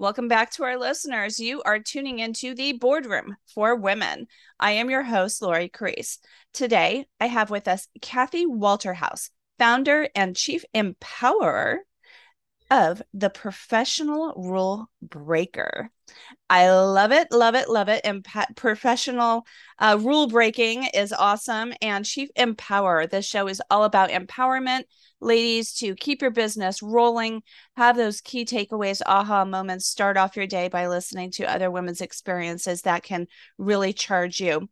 Welcome back to our listeners. You are tuning into the boardroom for women. I am your host, Lori Carrese. Today, I have with us Kathy Walterhouse, founder and chief empowerer of the Professional Rule Breaker. I love it, love it, love it. Imp- professional uh, rule breaking is awesome. And Chief Empower, this show is all about empowerment ladies to keep your business rolling, have those key takeaways, aha moments, start off your day by listening to other women's experiences that can really charge you.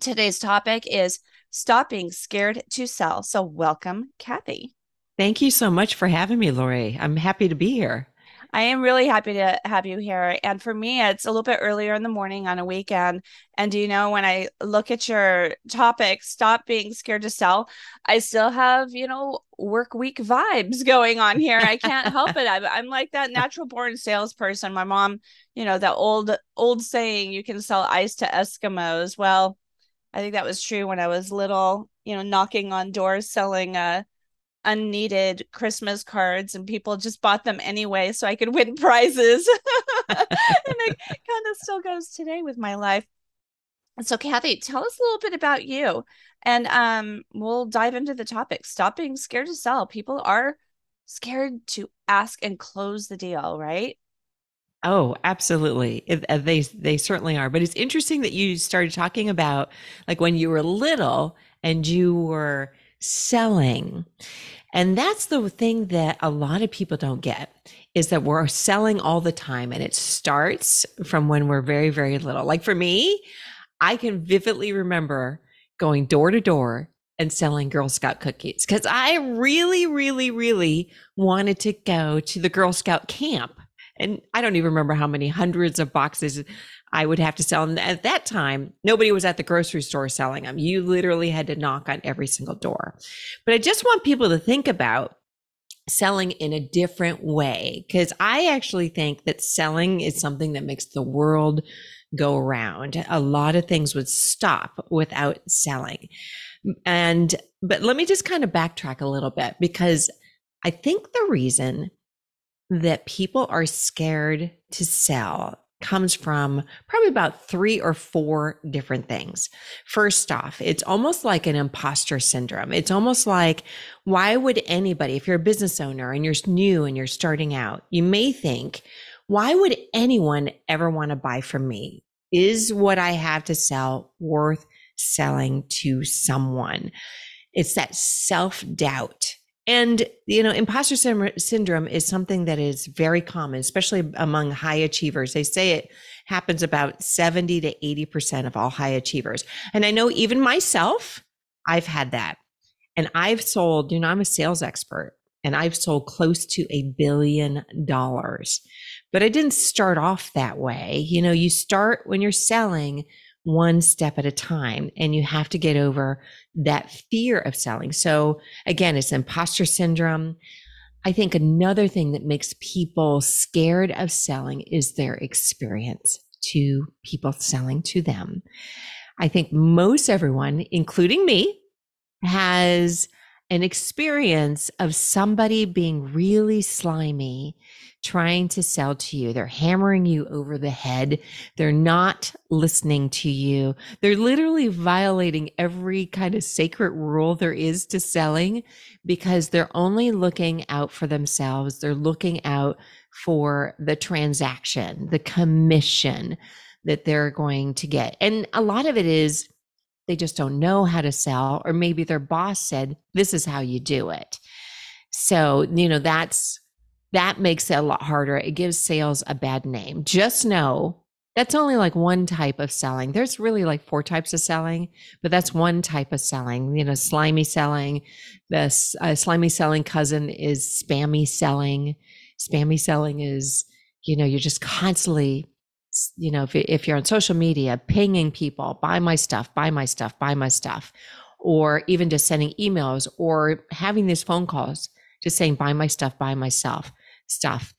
Today's topic is stop being scared to sell. So, welcome, Kathy. Thank you so much for having me, Lori. I'm happy to be here. I am really happy to have you here. And for me, it's a little bit earlier in the morning on a weekend. And do you know, when I look at your topic, stop being scared to sell, I still have, you know, work week vibes going on here. I can't help it. I'm, I'm like that natural born salesperson. My mom, you know, that old, old saying, you can sell ice to Eskimos. Well, I think that was true when I was little, you know, knocking on doors selling uh unneeded Christmas cards and people just bought them anyway so I could win prizes. and it kind of still goes today with my life. So Kathy, tell us a little bit about you and um we'll dive into the topic. Stop being scared to sell. People are scared to ask and close the deal, right? Oh, absolutely. Uh, they they certainly are. But it's interesting that you started talking about like when you were little and you were selling. And that's the thing that a lot of people don't get is that we're selling all the time and it starts from when we're very very little. Like for me, I can vividly remember going door to door and selling Girl Scout cookies cuz I really really really wanted to go to the Girl Scout camp. And I don't even remember how many hundreds of boxes I would have to sell. And at that time, nobody was at the grocery store selling them. You literally had to knock on every single door. But I just want people to think about selling in a different way because I actually think that selling is something that makes the world go around. A lot of things would stop without selling. And, but let me just kind of backtrack a little bit because I think the reason that people are scared to sell comes from probably about three or four different things. First off, it's almost like an imposter syndrome. It's almost like, why would anybody, if you're a business owner and you're new and you're starting out, you may think, why would anyone ever want to buy from me? Is what I have to sell worth selling to someone? It's that self doubt and, you know, imposter syndrome is something that is very common, especially among high achievers. They say it happens about 70 to 80% of all high achievers. And I know even myself, I've had that. And I've sold, you know, I'm a sales expert and I've sold close to a billion dollars. But I didn't start off that way. You know, you start when you're selling one step at a time and you have to get over that fear of selling. So again, it's imposter syndrome. I think another thing that makes people scared of selling is their experience to people selling to them. I think most everyone, including me, has an experience of somebody being really slimy trying to sell to you. They're hammering you over the head. They're not listening to you. They're literally violating every kind of sacred rule there is to selling because they're only looking out for themselves. They're looking out for the transaction, the commission that they're going to get. And a lot of it is they just don't know how to sell, or maybe their boss said, This is how you do it. So, you know, that's that makes it a lot harder. It gives sales a bad name. Just know that's only like one type of selling. There's really like four types of selling, but that's one type of selling. You know, slimy selling. The uh, slimy selling cousin is spammy selling. Spammy selling is, you know, you're just constantly, you know, if, if you're on social media, pinging people, buy my stuff, buy my stuff, buy my stuff, or even just sending emails or having these phone calls just saying, buy my stuff, buy myself stuff.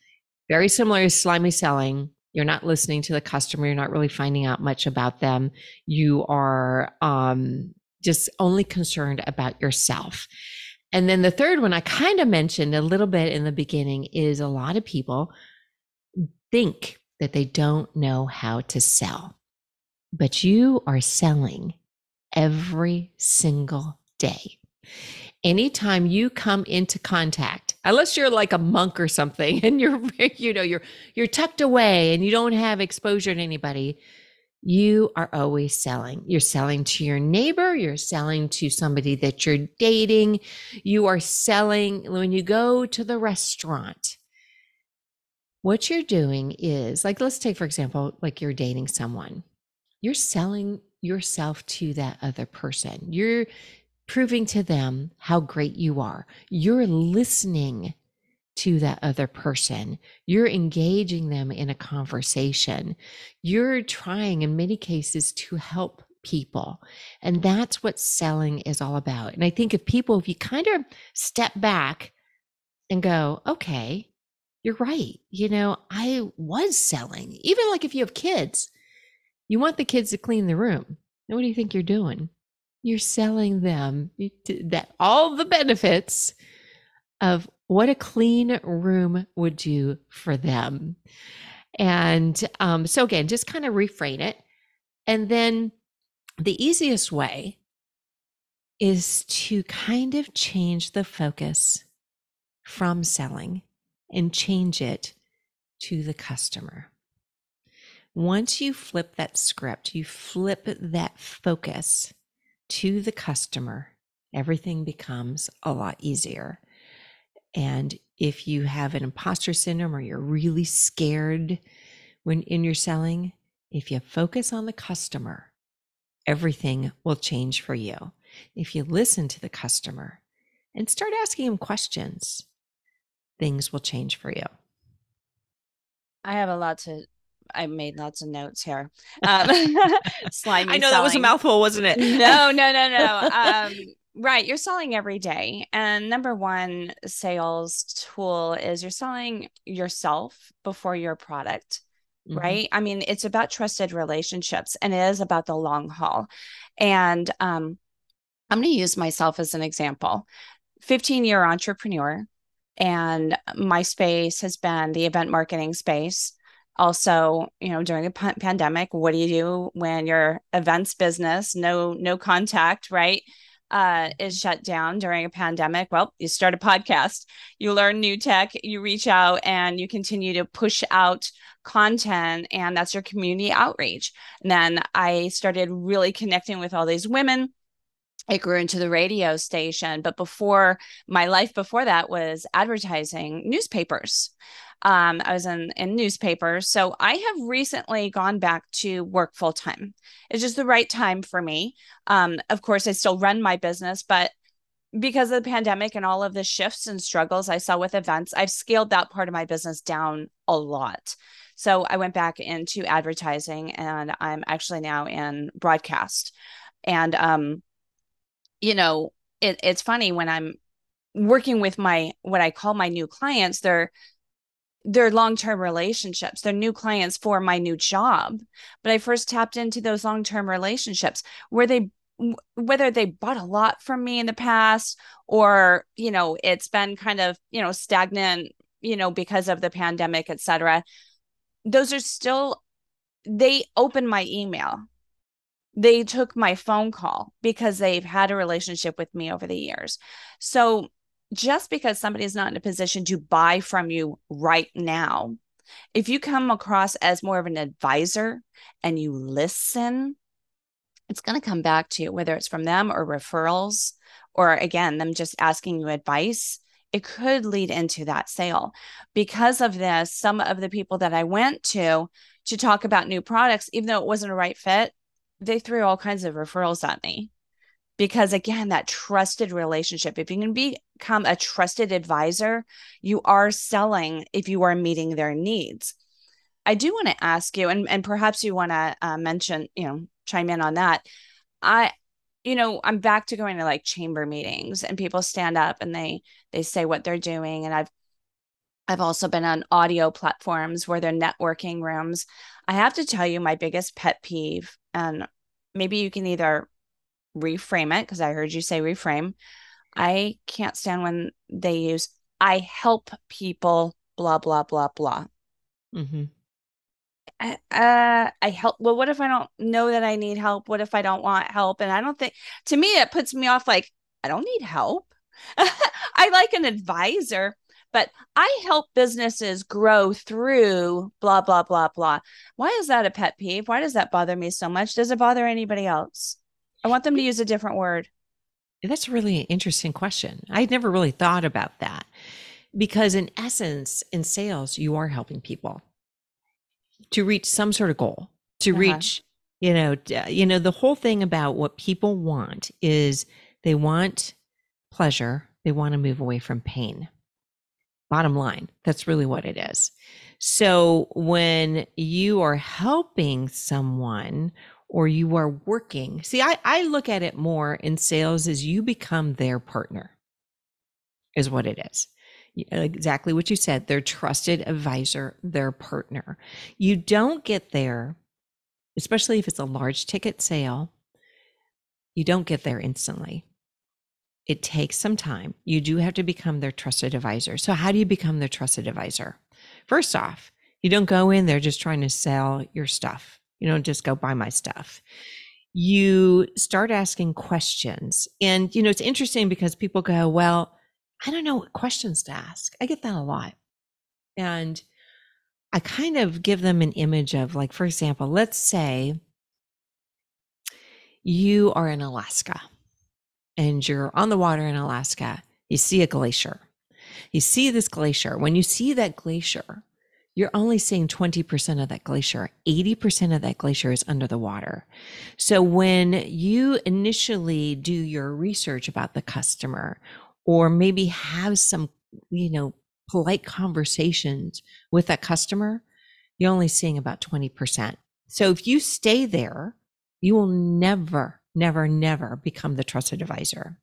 Very similar to slimy selling. You're not listening to the customer. You're not really finding out much about them. You are um, just only concerned about yourself. And then the third one I kind of mentioned a little bit in the beginning is a lot of people think that they don't know how to sell, but you are selling every single day. Anytime you come into contact, unless you're like a monk or something and you're you know you're you're tucked away and you don't have exposure to anybody, you are always selling. You're selling to your neighbor, you're selling to somebody that you're dating, you are selling when you go to the restaurant. What you're doing is like, let's take, for example, like you're dating someone, you're selling yourself to that other person. You're proving to them how great you are. You're listening to that other person. You're engaging them in a conversation. You're trying, in many cases, to help people. And that's what selling is all about. And I think if people, if you kind of step back and go, okay, you're right. You know, I was selling, even like if you have kids, you want the kids to clean the room. What do you think you're doing? You're selling them that all the benefits of what a clean room would do for them. And um, so, again, just kind of reframe it. And then the easiest way is to kind of change the focus from selling and change it to the customer. Once you flip that script, you flip that focus to the customer, everything becomes a lot easier. And if you have an imposter syndrome or you're really scared when in your selling, if you focus on the customer, everything will change for you. If you listen to the customer and start asking them questions, things will change for you. I have a lot to I made lots of notes here. Um, slimy. I know selling. that was a mouthful, wasn't it? no, no, no, no. Um, Right. You're selling every day. And number one sales tool is you're selling yourself before your product. Mm-hmm. Right. I mean, it's about trusted relationships and it is about the long haul. And um, I'm going to use myself as an example 15 year entrepreneur. And my space has been the event marketing space also you know during a pandemic what do you do when your events business no no contact right uh, is shut down during a pandemic, well, you start a podcast, you learn new tech, you reach out and you continue to push out content, and that's your community outreach. And then I started really connecting with all these women. I grew into the radio station, but before my life before that was advertising newspapers. Um, I was in, in newspapers. So I have recently gone back to work full time. It's just the right time for me. Um, of course, I still run my business, but because of the pandemic and all of the shifts and struggles I saw with events, I've scaled that part of my business down a lot. So I went back into advertising and I'm actually now in broadcast. And um, you know, it, it's funny when I'm working with my what I call my new clients, they're they're long-term relationships. They're new clients for my new job. But i first tapped into those long-term relationships where they whether they bought a lot from me in the past or you know it's been kind of you know stagnant you know because of the pandemic etc those are still they open my email they took my phone call because they've had a relationship with me over the years so just because somebody is not in a position to buy from you right now, if you come across as more of an advisor and you listen, it's going to come back to you, whether it's from them or referrals, or again, them just asking you advice. It could lead into that sale. Because of this, some of the people that I went to to talk about new products, even though it wasn't a right fit, they threw all kinds of referrals at me. Because again that trusted relationship if you can become a trusted advisor you are selling if you are meeting their needs. I do want to ask you and, and perhaps you want to uh, mention you know chime in on that. I you know i'm back to going to like chamber meetings and people stand up and they they say what they're doing. And i've i've also been on audio platforms where they're networking rooms. I have to tell you my biggest pet peeve and maybe you can either reframe it because I heard you say reframe. I can't stand when they use I help people, blah, blah, blah, blah. Mm-hmm. uh, I help. Well, what if I don't know that I need help? What if I don't want help? And I don't think, to me, it puts me off like, I don't need help. I like an advisor, but I help businesses grow through blah, blah, blah, blah. Why is that a pet peeve? Why does that bother me so much? Does it bother anybody else? I want them to use a different word. That's a really interesting question. I'd never really thought about that because, in essence, in sales, you are helping people to reach some sort of goal, to uh-huh. reach, you know, you know, the whole thing about what people want is they want pleasure, they want to move away from pain. Bottom line, that's really what it is. So when you are helping someone or you are working, see, I, I look at it more in sales as you become their partner, is what it is. Uh, exactly what you said their trusted advisor their partner. You don't get there especially if it's a large ticket sale you don't get there instantly it takes some time. You do have to become their trusted advisor. So, how do you become their trusted advisor? First off, you don't go in there just trying to sell your stuff. You don't just go buy my stuff. You start asking questions. And, you know, it's interesting because people go, well, I don't know what questions to ask. I get that a lot. And I kind of give them an image of, like, for example, let's say you are in Alaska and you're on the water in Alaska, you see a glacier. You see this glacier. When you see that glacier, you're only seeing 20% of that glacier. 80% of that glacier is under the water. So when you initially do your research about the customer or maybe have some, you know, polite conversations with that customer, you're only seeing about 20%. So if you stay there, you will never never, never become the trusted advisor.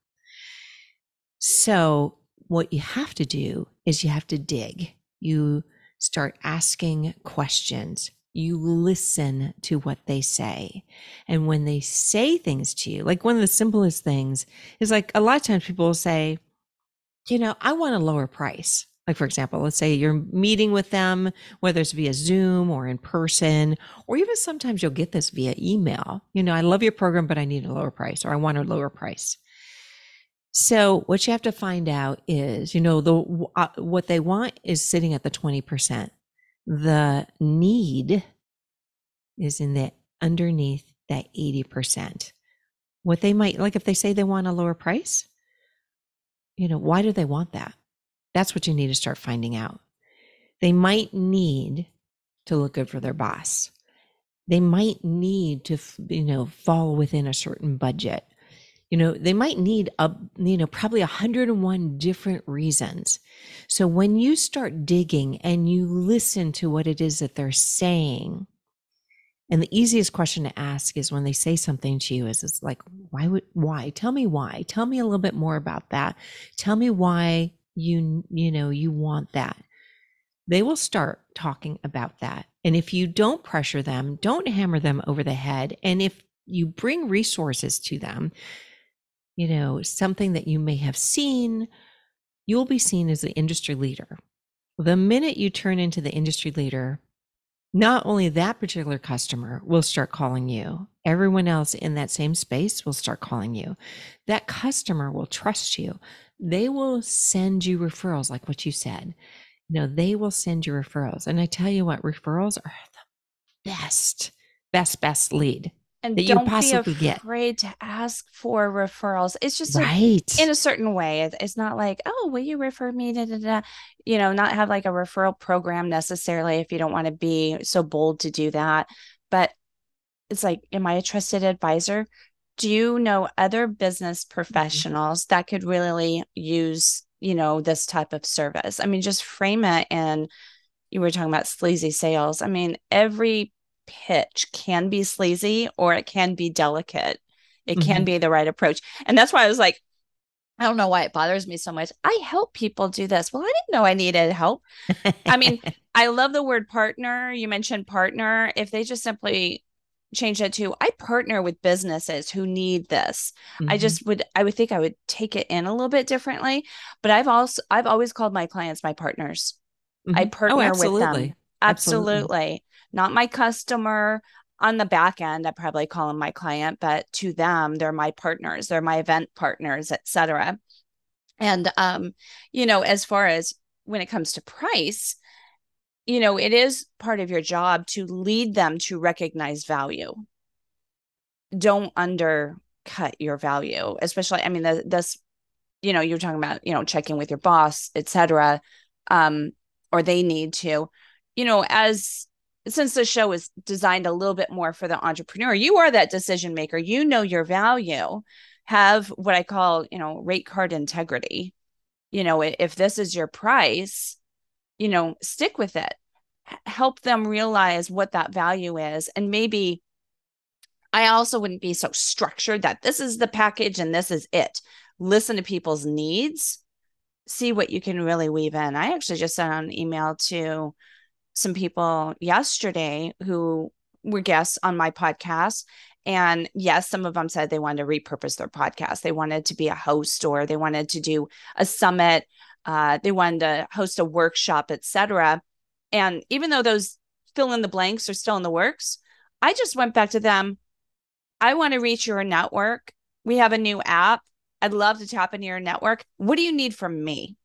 So, what you have to do is you have to dig. You start asking questions. You listen to what they say. And when they say things to you, like one of the simplest things is like a lot of times people will say, you know, I want a lower price. Like, for example, let's say you're meeting with them, whether it's via Zoom or in person, or even sometimes you'll get this via email. You know, I love your program, but I need a lower price or I want a lower price. So, what you have to find out is, you know, the uh, what they want is sitting at the 20%. The need is in the underneath that 80%. What they might like if they say they want a lower price, you know, why do they want that? That's what you need to start finding out. They might need to look good for their boss. They might need to, you know, fall within a certain budget. You know, they might need a, you know, probably 101 different reasons. So when you start digging and you listen to what it is that they're saying, and the easiest question to ask is when they say something to you is, is like, why would, why? Tell me why. Tell me a little bit more about that. Tell me why you you know you want that. They will start talking about that. And if you don't pressure them don't hammer them over the head. And if you bring resources to them you know something that you may have seen you'll be seen as the industry leader. The minute you turn into the industry leader not only that particular customer will start calling you, everyone else in that same space will start calling you. That customer will trust you they will send you referrals, like what you said. You know, they will send you referrals. And I tell you what, referrals are the best, best, best lead and that don't you be afraid get. to ask for referrals. It's just right like, in a certain way. It's not like, oh, will you refer me? Da, da, da. You know, not have like a referral program necessarily if you don't want to be so bold to do that. But it's like, am I a trusted advisor? Do you know other business mm-hmm. professionals that could really use you know this type of service i mean just frame it and you were talking about sleazy sales i mean every pitch can be sleazy or it can be delicate it mm-hmm. can be the right approach and that's why i was like I don't know why it bothers me so much. I help people do this. Well, I didn't know I needed help. I mean, I love the word partner. You mentioned partner. If they just simply change that to I partner with businesses who need this. Mm-hmm. I just would I would think I would take it in a little bit differently, but I've also I've always called my clients my partners. Mm-hmm. I oh, partner oh, with them. Absolutely. absolutely. not my customer on the back end. I probably call them my client, but to them, they're my partners, they're my event partners, etc. And um, you know, as far as when it comes to price, you know, it is part of your job to lead them to recognize value. Don't undercut your value, especially. I mean, the, this, you know, you're talking about, you know, checking with your boss, etc. Um, or they need to, you know, as since the show is designed a little bit more for the entrepreneur, you are that decision maker. You know your value. Have what I call, you know, rate card integrity. You know, if this is your price, you know, stick with it. Help them realize what that value is. And maybe I also wouldn't be so structured that this is the package and this is it. Listen to people's needs, see what you can really weave in. I actually just sent an email to some people yesterday who were guests on my podcast. And yes, some of them said they wanted to repurpose their podcast. They wanted to be a host or they wanted to do a summit uh, they wanted to host a workshop, etc. And even though those fill in the blanks are still in the works, I just went back to them. I want to reach your network. We have a new app. I'd love to tap into your network. What do you need from me?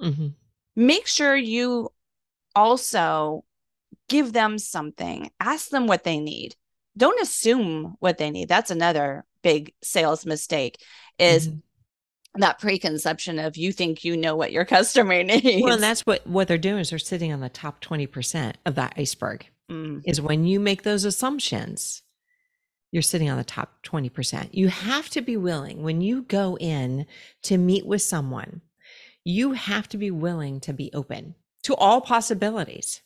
Mm-hmm. Make sure you also give them something, ask them what they need. Don't assume what they need. That's another big sales mistake is mm-hmm that preconception of you think you know what your customer needs. Well, and that's what what they're doing is they're sitting on the top 20% of that iceberg. Mm. Is when you make those assumptions, you're sitting on the top 20%. You have to be willing when you go in to meet with someone, you have to be willing to be open to all possibilities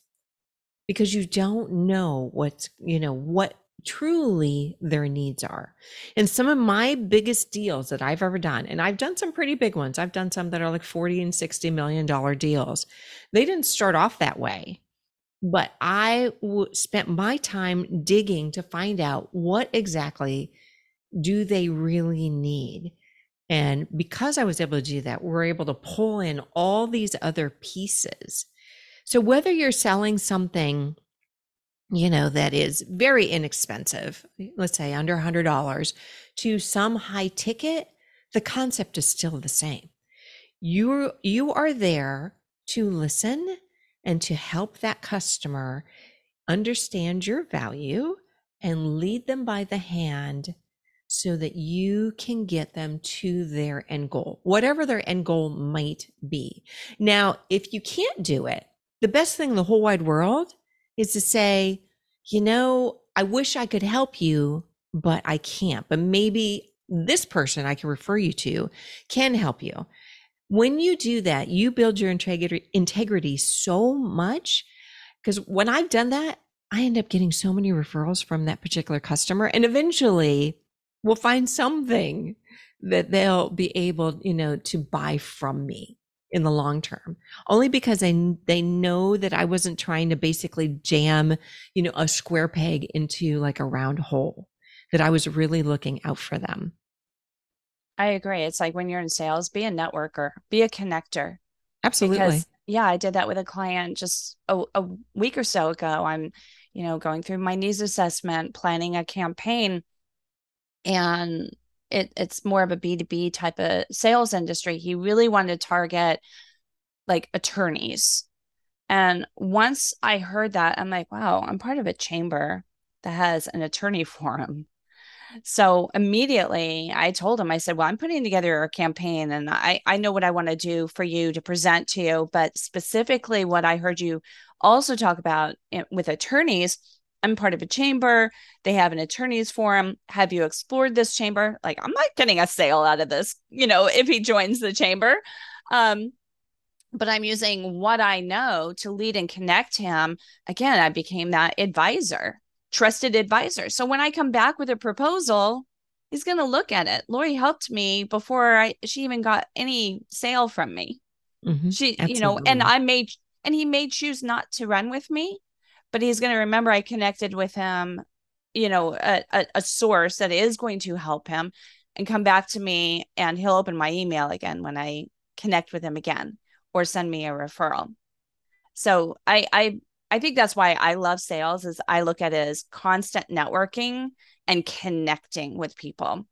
because you don't know what's, you know, what truly their needs are. And some of my biggest deals that I've ever done, and I've done some pretty big ones, I've done some that are like 40 and 60 million dollar deals. They didn't start off that way. But I w- spent my time digging to find out what exactly do they really need. And because I was able to do that, we're able to pull in all these other pieces. So whether you're selling something you know, that is very inexpensive, let's say under a $100, to some high ticket, the concept is still the same. You you are there to listen and to help that customer understand your value and lead them by the hand so that you can get them to their end goal, whatever their end goal might be. Now, if you can't do it, the best thing in the whole wide world is to say, you know, I wish I could help you, but I can't. But maybe this person I can refer you to can help you. When you do that, you build your integrity, so much. Because when I've done that, I end up getting so many referrals from that particular customer. And eventually we'll find something that they'll be able, you know, to buy from me in the long term only because they they know that I wasn't trying to basically jam you know a square peg into like a round hole that I was really looking out for them. I agree it's like when you're in sales be a networker be a connector. Absolutely. Because, yeah I did that with a client just a, a week or so ago I'm you know going through my needs assessment planning a campaign and it, it's more of a B2B type of sales industry. He really wanted to target like attorneys. And once I heard that, I'm like, wow, I'm part of a chamber that has an attorney forum. So immediately I told him, I said, Well, I'm putting together a campaign and I, I know what I want to do for you to present to you. But specifically, what I heard you also talk about eh, with attorneys I'm part of a chamber. They have an attorney's forum. Have you explored this chamber? Like, I'm not getting a sale out of this, you know, if he joins the chamber. Um, but I'm using what I know to lead and connect him. Again, I became that advisor, trusted advisor. So when I come back with a proposal, he's going to look at it. Lori helped me before I she even got any sale from me. Mm-hmm, she, absolutely. you know, and I made and he may choose not to run with me but he's going to remember I connected with him, you know, a, a, a, source that is going to help him and come back to me and he'll open my email again when I connect with him again or send me a referral. So I, I, I think that's why I love sales is I look at it as constant networking and connecting with people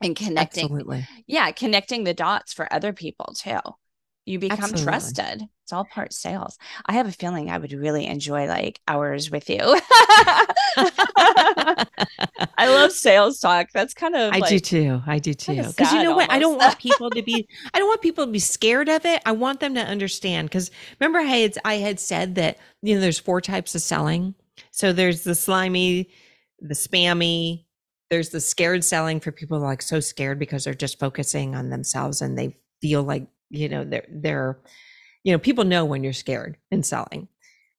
and connecting. Absolutely. Yeah, connecting the dots for other people too. You become Absolutely. trusted. It's all part sales. I have a feeling I would really enjoy like hours with you. I love sales talk. That's kind of I like, do too. I do too. Because you know what? I don't want people to be I don't want people to be scared of it. I want them to understand. Because remember I had I had said that, you know, there's four types of selling. So there's the slimy, the spammy, there's the scared selling for people like so scared because they're just focusing on themselves and they feel like, you know, they're they're, you know, people know when you're scared in selling.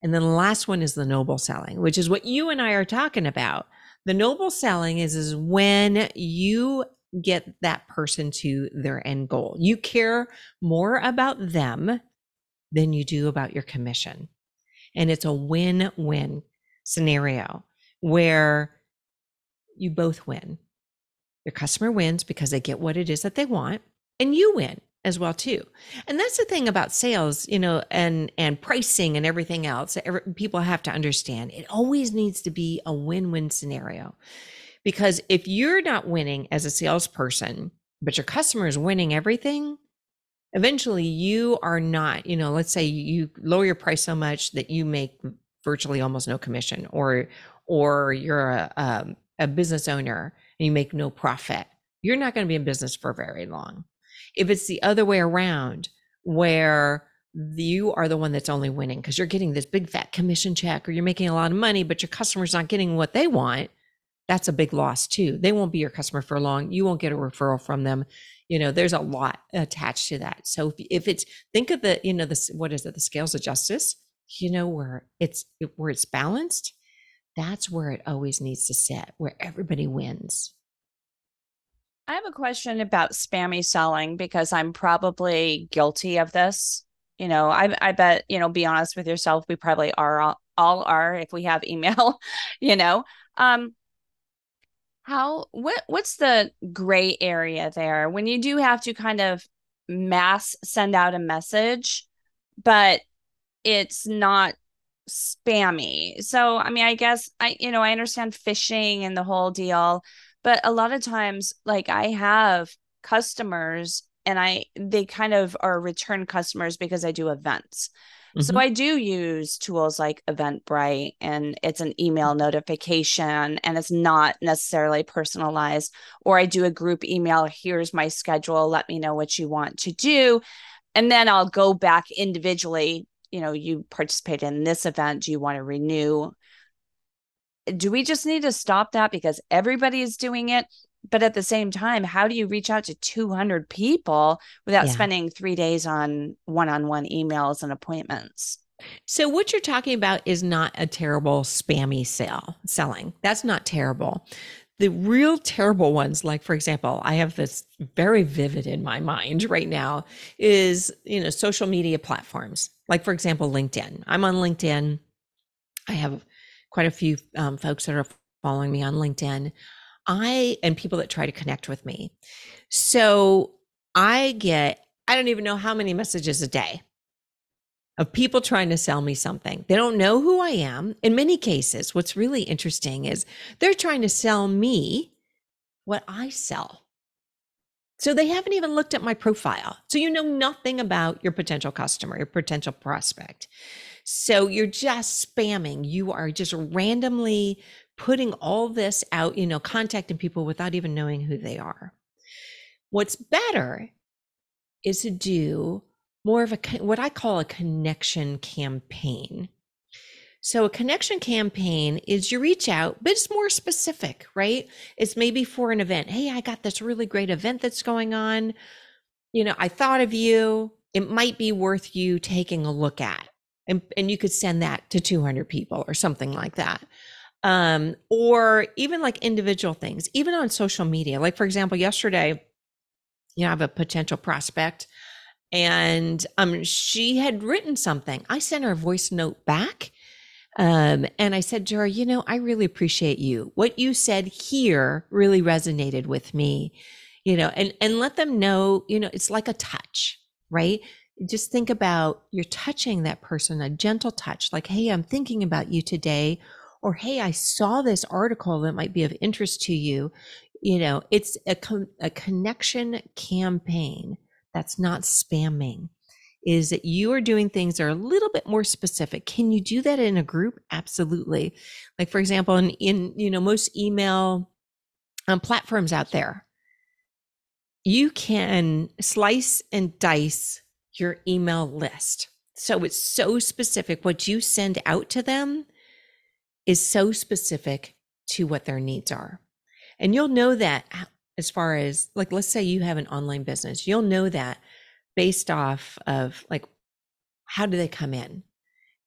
And then the last one is the noble selling, which is what you and I are talking about. The noble selling is is when you get that person to their end goal. You care more about them than you do about your commission. And it's a win-win scenario where you both win. Your customer wins because they get what it is that they want and you win as well too. And that's the thing about sales, you know, and and pricing and everything else. Every, people have to understand it always needs to be a win-win scenario. Because if you're not winning as a salesperson, but your customer is winning everything, eventually you are not, you know, let's say you lower your price so much that you make virtually almost no commission or or you're a um, a business owner and you make no profit. You're not going to be in business for very long. If it's the other way around where you are the one that's only winning because you're getting this big fat commission check or you're making a lot of money but your customer's not getting what they want, that's a big loss too. They won't be your customer for long. You won't get a referral from them. You know, there's a lot attached to that. So if, if it's think of the, you know, this what is it, the scales of justice, you know, where it's where it's balanced, that's where it always needs to sit, where everybody wins. I have a question about spammy selling because I'm probably guilty of this. You know, I I bet, you know, be honest with yourself, we probably are all, all are if we have email, you know. Um how what what's the gray area there when you do have to kind of mass send out a message, but it's not spammy. So, I mean, I guess I, you know, I understand phishing and the whole deal, but a lot of times, like I have customers and I, they kind of are return customers because I do events. So Mhm. I do use tools like Eventbrite and it's an email notification and it's not necessarily personalized. Or I do a group email, here's my schedule, let me know what you want to do. And then I'll go back individually you know, you participated in this event. Do you want to renew? Do we just need to stop that because everybody is doing it? But at the same time, how do you reach out to 200 people without Yeah. spending three days on one on one emails and appointments? So what you're talking about is not a terrible spammy sale selling. That's not terrible. The real terrible ones, like for example, I have this very vivid in my mind right now, is you know social media platforms. Like for example, LinkedIn. I'm on LinkedIn. I have quite a few um, folks that are following me on LinkedIn. I and people that try to connect with me. So I get I don't even know how many messages a day of people trying to sell me something. They don't know who I am. In many cases, what's really interesting is they're trying to sell me what I sell. So they haven't even looked at my profile. So you know nothing about your potential customer, your potential prospect. So you're just spamming. You are just randomly putting all this out, you know, contacting people without even knowing who they are. What's better is to do more of a what I call a connection campaign. So a connection campaign is you reach out, but it's more specific, right? It's maybe for an event. Hey, I got this really great event that's going on. You know, I thought of you. It might be worth you taking a look at. And, and you could send that to 200 people or something like that. Um, or even like individual things, even on social media. Like, for example, yesterday, you know, I have a potential prospect and um she had written something i sent her a voice note back um and i said to her you know i really appreciate you what you said here really resonated with me you know and and let them know you know it's like a touch right just think about you're touching that person, a gentle touch, like, hey, I'm thinking about you today. Or, hey, I saw this article that might be of interest to you. You know, it's a, con- a connection campaign that's not spamming is that you are doing things that are a little bit more specific. Can you do that in a group? Absolutely. Like for example, in, in you know most email um, platforms out there, you can slice and dice your email list. So it's so specific. What you send out to them is so specific to what their needs are. And you'll know that as far as like let's say you have an online business, you'll know that based off of like how do they come in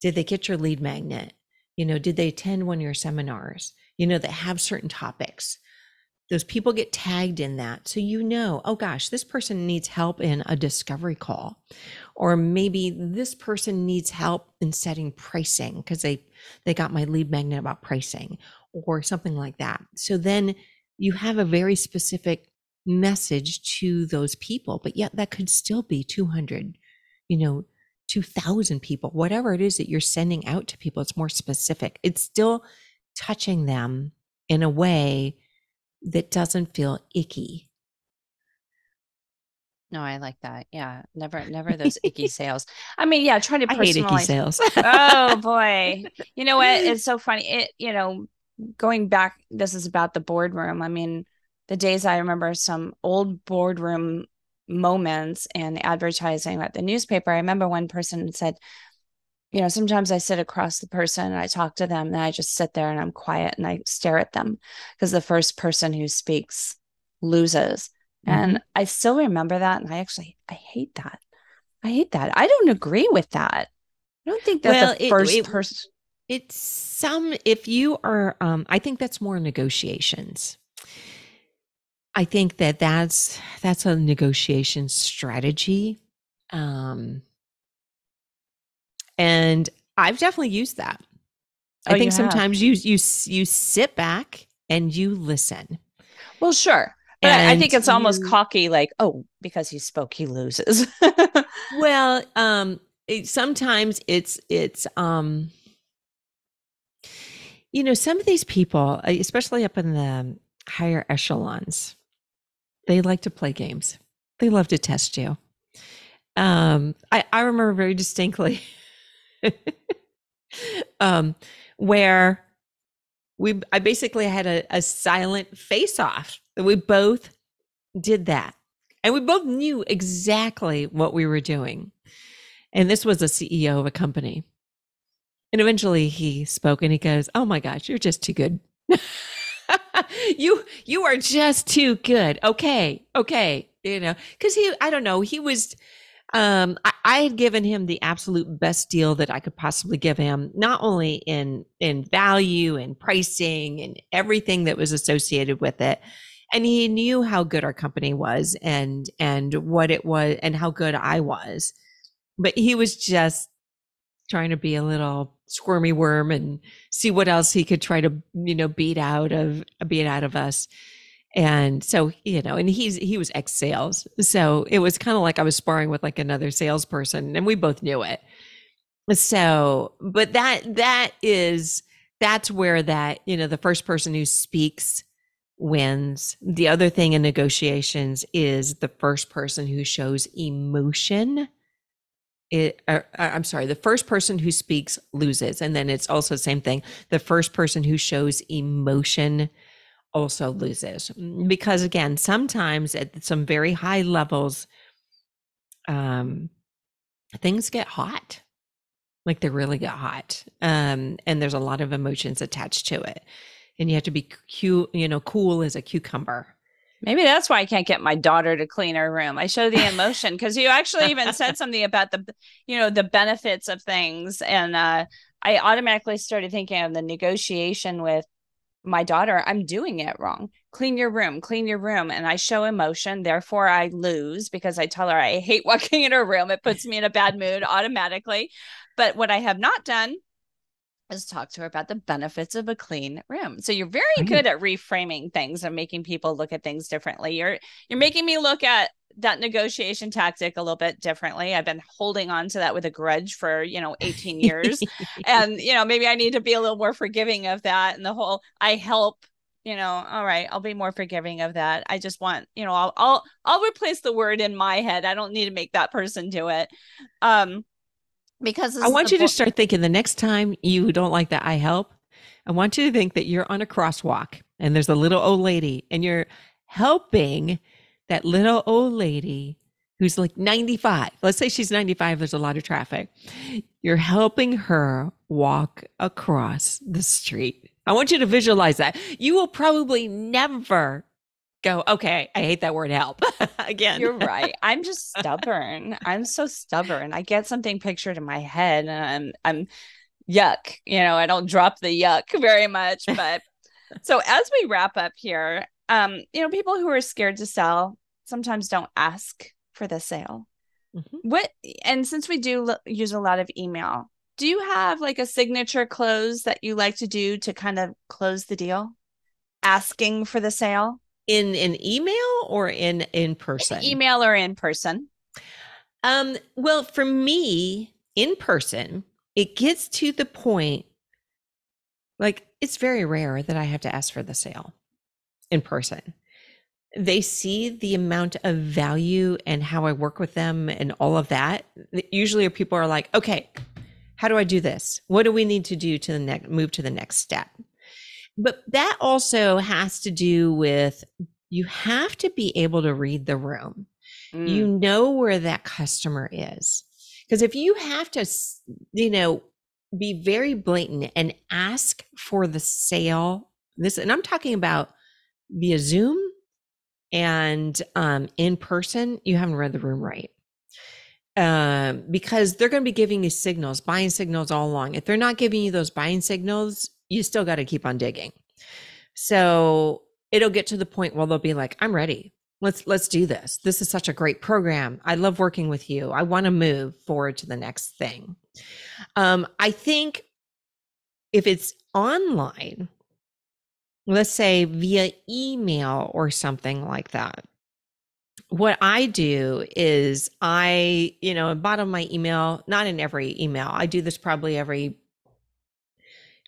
did they get your lead magnet you know did they attend one of your seminars you know that have certain topics those people get tagged in that. So you know oh gosh this person needs help in a discovery call. Or maybe this person needs help in setting pricing because they they got my lead magnet about pricing or something like that. So then you have a very specific message to those people but yet that could still be 200 you know 2000 people whatever it is that you're sending out to people it's more specific. It's still touching them in a way that doesn't feel icky. No i like that yeah never never those icky sales. I mean yeah trying to personalize I hate icky sales. Oh boy. You know what? It's so funny it you know going back this is about the boardroom i mean the days I remember some old boardroom moments and advertising at the newspaper. I remember one person said, you know, sometimes I sit across the person and I talk to them and I just sit there and I'm quiet and I stare at them because the first person who speaks loses. Mm-hmm. And I still remember that. And I actually, I hate that. I hate that. I don't agree with that. I don't think that well, the first person. It's some, if you are, um, I think that's more negotiations. I think that that's that's a negotiation strategy. Um, and I've definitely used that. Oh, I think sometimes you you you sit back and you listen. Well, sure. But and I think it's almost you, cocky, like, oh, because he spoke, he loses. well, um, it, sometimes it's it's um, you know, some of these people, especially up in the higher echelons, they like to play games. They love to test you. Um, I, I remember very distinctly um, where we I basically had a, a silent face off. That we both did that. And we both knew exactly what we were doing. And this was a CEO of a company. And eventually he spoke and he goes, Oh my gosh, you're just too good. you you are just too good. Okay, okay, you know, because he, I don't know, he was. Um, I, I had given him the absolute best deal that I could possibly give him, not only in in value and pricing and everything that was associated with it, and he knew how good our company was and and what it was and how good I was, but he was just trying to be a little squirmy worm and see what else he could try to you know beat out of beat out of us and so you know and he's he was ex sales so it was kind of like i was sparring with like another salesperson and we both knew it. So but that that is that's where that you know the first person who speaks wins. The other thing in negotiations is the first person who shows emotion it uh, uh, i'm sorry the first person who speaks loses. And then it's also the same thing. The first person who shows emotion also loses because again sometimes at some very high levels um things get hot like they really get hot um and there's a lot of emotions attached to it and you have to be cu- you know cool as a cucumber Maybe that's why I can't get my daughter to clean her room. I show the emotion because you actually even said something about the, you know, the benefits of things. And uh, I automatically started thinking of the negotiation with my daughter. I'm doing it wrong. Clean your room, clean your room. And I show emotion. Therefore, I lose because I tell her I hate walking in her room. It puts me in a bad mood automatically. But what I have not done is talk to her about the benefits of a clean room. So you're very right. good at reframing things and making people look at things differently. You're you're making me look at that negotiation tactic a little bit differently. I've been holding on to that with a grudge for, you know, 18 years. and, you know, maybe I need to be a little more forgiving of that. And the whole I help, you know, all right, I'll be more forgiving of that. I just want, you know, I'll I'll I'll replace the word in my head. I don't need to make that person do it. Um because I want you bo- to start thinking the next time you don't like that I help, I want you to think that you're on a crosswalk and there's a little old lady and you're helping that little old lady who's like 95. Let's say she's 95, there's a lot of traffic. You're helping her walk across the street. I want you to visualize that. You will probably never go, okay, I hate that word help again. You're right. I'm just stubborn. I'm so stubborn. I get something pictured in my head and I'm, I'm yuck. You know, I don't drop the yuck very much. But so as we wrap up here, um, you know, people who are scared to sell sometimes don't ask for the sale. Mm-hmm. What, and since we do l- use a lot of email, do you have like a signature close that you like to do to kind of close the deal? Asking for the sale? in an email or in in person? email or in person? Um, well, for me, in person, it gets to the point like it's very rare that I have to ask for the sale in person. They see the amount of value and how I work with them and all of that. Usually people are like, okay, how do I do this? What do we need to do to the next move to the next step? But that also has to do with you have to be able to read the room. Mm. You know where that customer is. Because if you have to, you know, be very blatant and ask for the sale, this, and I'm talking about via Zoom and um, in person, you haven't read the room right. Um, because they're going to be giving you signals, buying signals all along. If they're not giving you those buying signals, you still got to keep on digging. So it'll get to the point where they'll be like, I'm ready. Let's let's do this. This is such a great program. I love working with you. I want to move forward to the next thing. Um, I think if it's online, let's say via email or something like that, what I do is I, you know, bottom of my email, not in every email. I do this probably every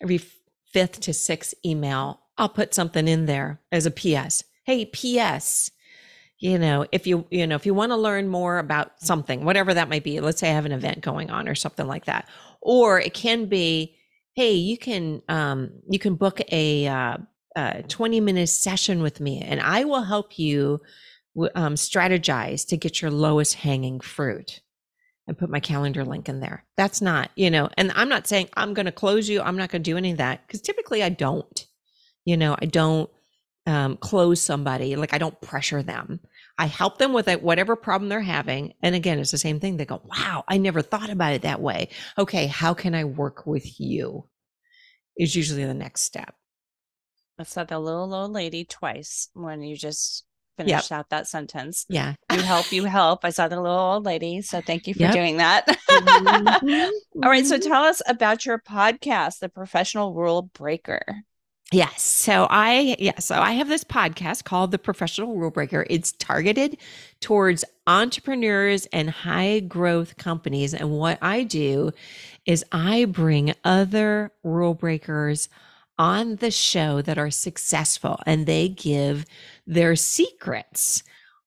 every fifth to sixth email, I'll put something in there as a PS. Hey, PS, you know, if you, you know, if you want to learn more about something, whatever that might be, let's say I have an event going on or something like that. Or it can be, hey, you can, um, you can book a, uh, a 20 minute session with me and I will help you um, strategize to get your lowest hanging fruit and put my calendar link in there. That's not, you know, and I'm not saying I'm going to close you. I'm not going to do any of that because typically I don't. You know, I don't um, close somebody, like I don't pressure them. I help them with it, whatever problem they're having. And again, it's the same thing. They go, wow, I never thought about it that way. Okay, how can I work with you? Is usually the next step. I said the little old lady twice when you just finished yep. out that sentence. Yeah. You help, you help. I saw the little old lady. So thank you for yep. doing that. mm-hmm. All right. So tell us about your podcast, The Professional Rule Breaker. Yes. So I yeah, so I have this podcast called The Professional Rule Breaker. It's targeted towards entrepreneurs and high growth companies and what I do is I bring other rule breakers on the show that are successful and they give their secrets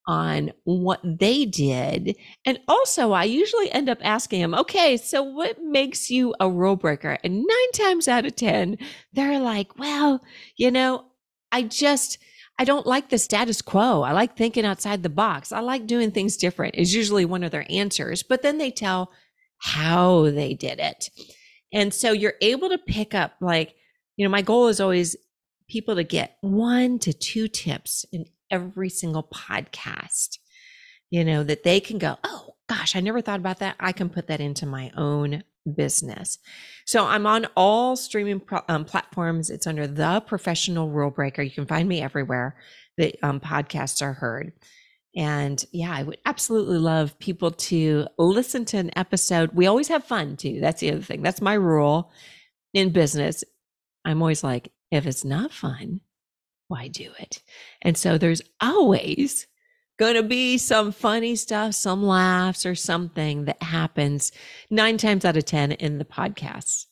on what they did. And also, I usually end up asking them, okay, so what makes you a rule breaker? And nine times out of 10, they're like, well, you know, I just, I don't like the status quo. I like thinking outside the box. I like doing things different, is usually one of their answers. But then they tell how they did it. And so you're able to pick up, like, you know, my goal is always people to get one to two tips in every single podcast, you know, that they can go, oh gosh, I never thought about that. I can put that into my own business. So I'm on all streaming pro- um, platforms. It's under the professional rule breaker. You can find me everywhere that um, podcasts are heard. And yeah, I would absolutely love people to listen to an episode. We always have fun too. That's the other thing. That's my rule. in business, I'm always like, if it's not fun, why do it? And so there's always going to be some funny stuff, some laughs or something that happens nine times out of 10 in the podcasts.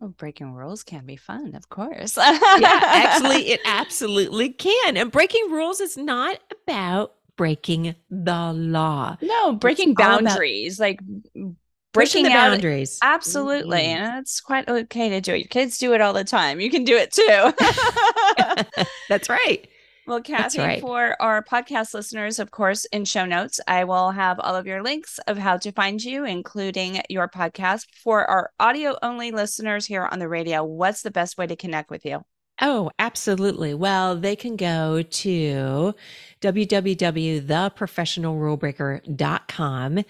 Well, breaking rules can be fun, of course. yeah, actually, it absolutely can. And breaking rules is not about breaking the law. No, breaking boundaries, like breaking the out, boundaries. Absolutely. Mm-hmm. And it's quite okay to do it. Your kids do it all the time. You can do it too. That's right. Well, Kathy, right. for our podcast listeners, of course, in show notes, I will have all of your links of how to find you, including your podcast. For our audio only listeners here on the radio, what's the best way to connect with you? Oh, absolutely. Well, they can go to www.theprofessionalrulebreaker.com.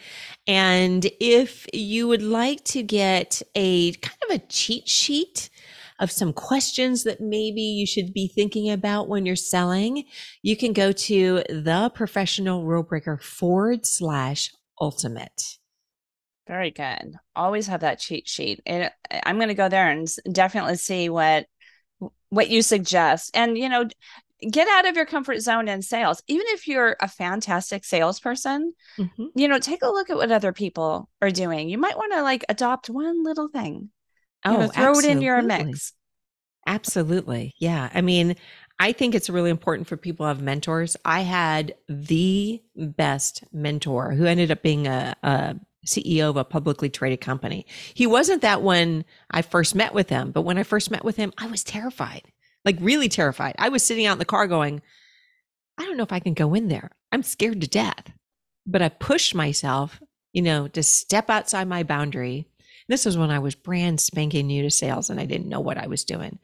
And if you would like to get a kind of a cheat sheet of some questions that maybe you should be thinking about when you're selling, you can go to the professional rule breaker forward slash ultimate. Very good. Always have that cheat sheet. And uh, I'm going to go there and definitely see what what you suggest. And, you know, get out of your comfort zone in sales. Even if you're a fantastic salesperson, mm-hmm. you know, take a look at what other people are doing. You might want to like adopt one little thing. Oh, you know, throw absolutely. it in your mix. Absolutely. Yeah. I mean, I think it's really important for people to have mentors. I had the best mentor who ended up being a, a CEO of a publicly traded company. He wasn't that when I first met with him, but when I first met with him, I was terrified, like really terrified. I was sitting out in the car going, I don't know if I can go in there. I'm scared to death. But I pushed myself, you know, to step outside my boundary. This was when I was brand spanking new to sales and I didn't know what I was doing.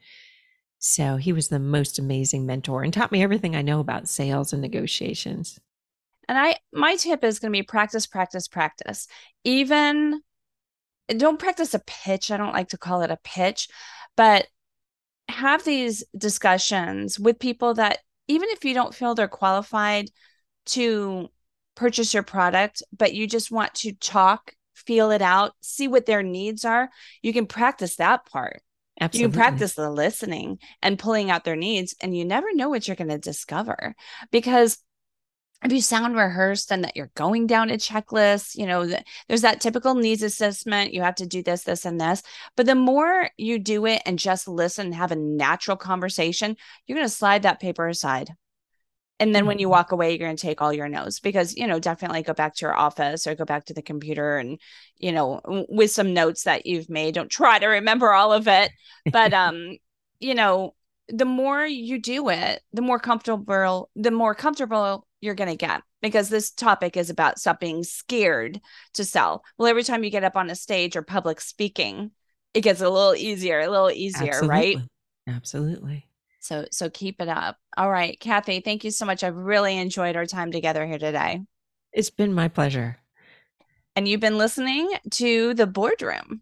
So he was the most amazing mentor and taught me everything I know about sales and negotiations. And I my tip is going to be practice, practice, practice. Even don't practice a pitch. I don't like to call it a pitch, but have these discussions with people that even if you don't feel they're qualified to purchase your product, but you just want to talk, feel it out, see what their needs are, you can practice that part. Absolutely. You can practice the listening and pulling out their needs, and you never know what you're going to discover because if you sound rehearsed and that you're going down a checklist, you know, there's that typical needs assessment. You have to do this, this, and this. But the more you do it and just listen and have a natural conversation, you're going to slide that paper aside. And then mm-hmm. when you mm-hmm. walk away, you're going to take all your notes because, you know, definitely go back to your office or go back to the computer and, you know, with some notes that you've made. Don't try to remember all of it. But, um, you know, the more you do it, the more comfortable, the more comfortable you're going to get because this topic is about stop being scared to sell. Well, every time you get up on a stage or public speaking, it gets a little easier, a little easier, Absolutely. right? Absolutely. So so keep it up. All right, Kathy, thank you so much. I've really enjoyed our time together here today. It's been my pleasure. And you've been listening to The Boardroom.